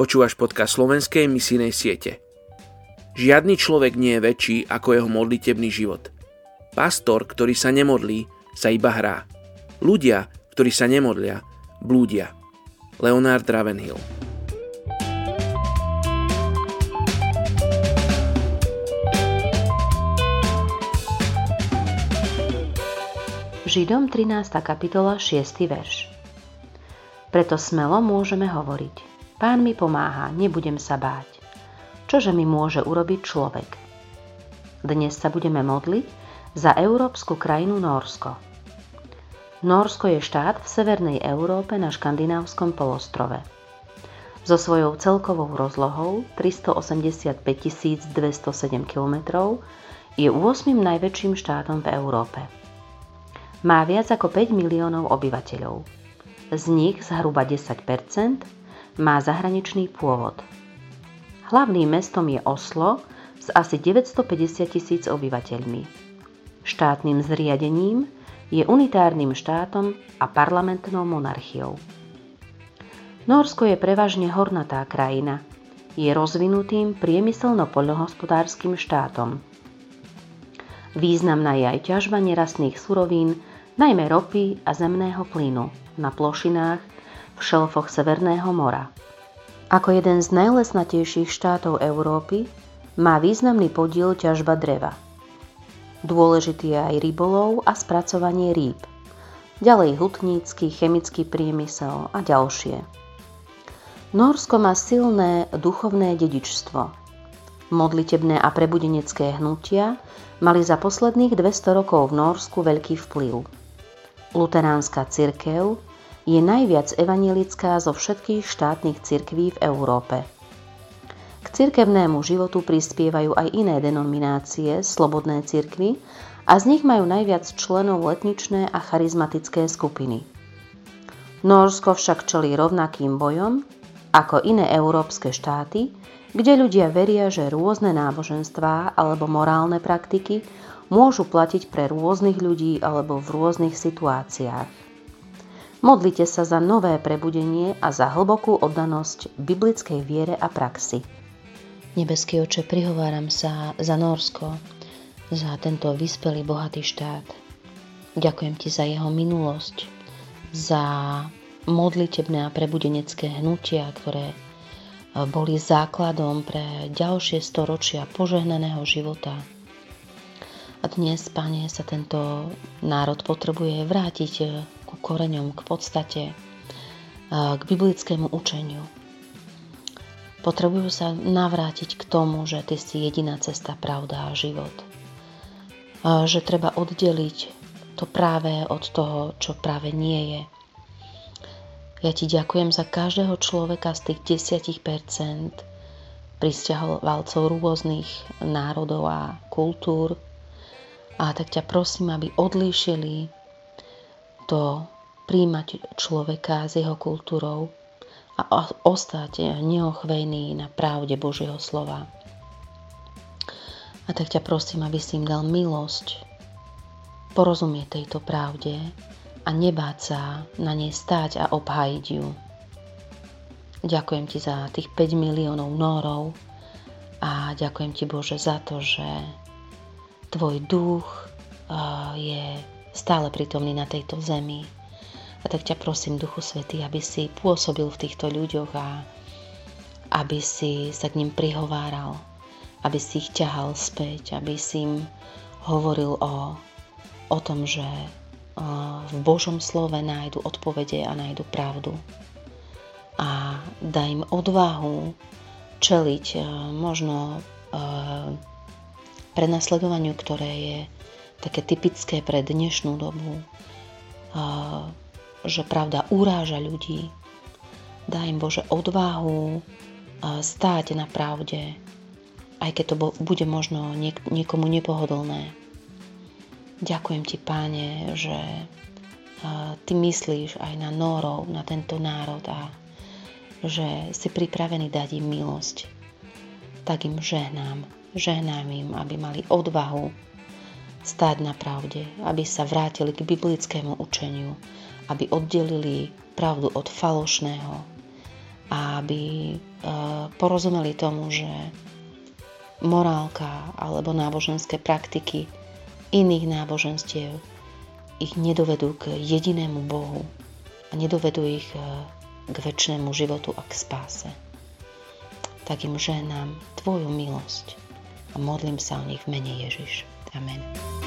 Počúvaš podcast slovenskej misijnej siete. Žiadny človek nie je väčší ako jeho modlitebný život. Pastor, ktorý sa nemodlí, sa iba hrá. Ľudia, ktorí sa nemodlia, blúdia. Leonard Ravenhill Židom 13. kapitola 6. verš Preto smelo môžeme hovoriť Pán mi pomáha, nebudem sa báť. Čože mi môže urobiť človek? Dnes sa budeme modliť za európsku krajinu Norsko. Norsko je štát v severnej Európe na škandinávskom polostrove. So svojou celkovou rozlohou 385 207 km je 8. najväčším štátom v Európe. Má viac ako 5 miliónov obyvateľov. Z nich zhruba 10 má zahraničný pôvod. Hlavným mestom je Oslo s asi 950 tisíc obyvateľmi. Štátnym zriadením je unitárnym štátom a parlamentnou monarchiou. Norsko je prevažne hornatá krajina. Je rozvinutým priemyselno-poľnohospodárskym štátom. Významná je aj ťažba nerastných surovín, najmä ropy a zemného plynu na plošinách v šelfoch Severného mora. Ako jeden z najlesnatejších štátov Európy má významný podiel ťažba dreva. Dôležitý je aj rybolov a spracovanie rýb, ďalej hutnícky, chemický priemysel a ďalšie. Norsko má silné duchovné dedičstvo. Modlitebné a prebudenecké hnutia mali za posledných 200 rokov v Norsku veľký vplyv. Luteránska cirkev je najviac evanielická zo všetkých štátnych cirkví v Európe. K cirkevnému životu prispievajú aj iné denominácie, slobodné cirkvy, a z nich majú najviac členov letničné a charizmatické skupiny. Norsko však čelí rovnakým bojom ako iné európske štáty, kde ľudia veria, že rôzne náboženstvá alebo morálne praktiky môžu platiť pre rôznych ľudí alebo v rôznych situáciách. Modlite sa za nové prebudenie a za hlbokú oddanosť biblickej viere a praxi. Nebeský oče, prihováram sa za Norsko, za tento vyspelý, bohatý štát. Ďakujem ti za jeho minulosť, za modlitebné a prebudenecké hnutia, ktoré boli základom pre ďalšie storočia požehnaného života. A dnes, Pane, sa tento národ potrebuje vrátiť koreňom, k podstate, k biblickému učeniu. Potrebujú sa navrátiť k tomu, že Ty si jediná cesta, pravda a život. Že treba oddeliť to práve od toho, čo práve nie je. Ja Ti ďakujem za každého človeka z tých 10% pristahovalcov rôznych národov a kultúr, a tak ťa prosím, aby odlíšili to príjmať človeka s jeho kultúrou a ostať neochvejný na pravde Božieho slova. A tak ťa prosím, aby si im dal milosť porozumieť tejto pravde a nebáť sa na nej stáť a obhájiť ju. Ďakujem ti za tých 5 miliónov nórov a ďakujem ti Bože za to, že tvoj duch je stále prítomný na tejto zemi. A tak ťa prosím, Duchu Svety, aby si pôsobil v týchto ľuďoch a aby si sa k ním prihováral, aby si ich ťahal späť, aby si im hovoril o, o tom, že v Božom slove nájdu odpovede a nájdu pravdu. A daj im odvahu čeliť možno prenasledovaniu, ktoré je také typické pre dnešnú dobu, že pravda uráža ľudí. Dá im Bože odvahu stáť na pravde, aj keď to bude možno niekomu nepohodlné. Ďakujem ti, páne, že ty myslíš aj na Nórov, na tento národ a že si pripravený dať im milosť. Tak im žehnám Žehnám im, aby mali odvahu stáť na pravde, aby sa vrátili k biblickému učeniu, aby oddelili pravdu od falošného a aby porozumeli tomu, že morálka alebo náboženské praktiky iných náboženstiev ich nedovedú k jedinému Bohu a nedovedú ich k väčšnému životu a k spáse. Tak im ženám Tvoju milosť a modlím sa o nich v mene Ježiš. Amen.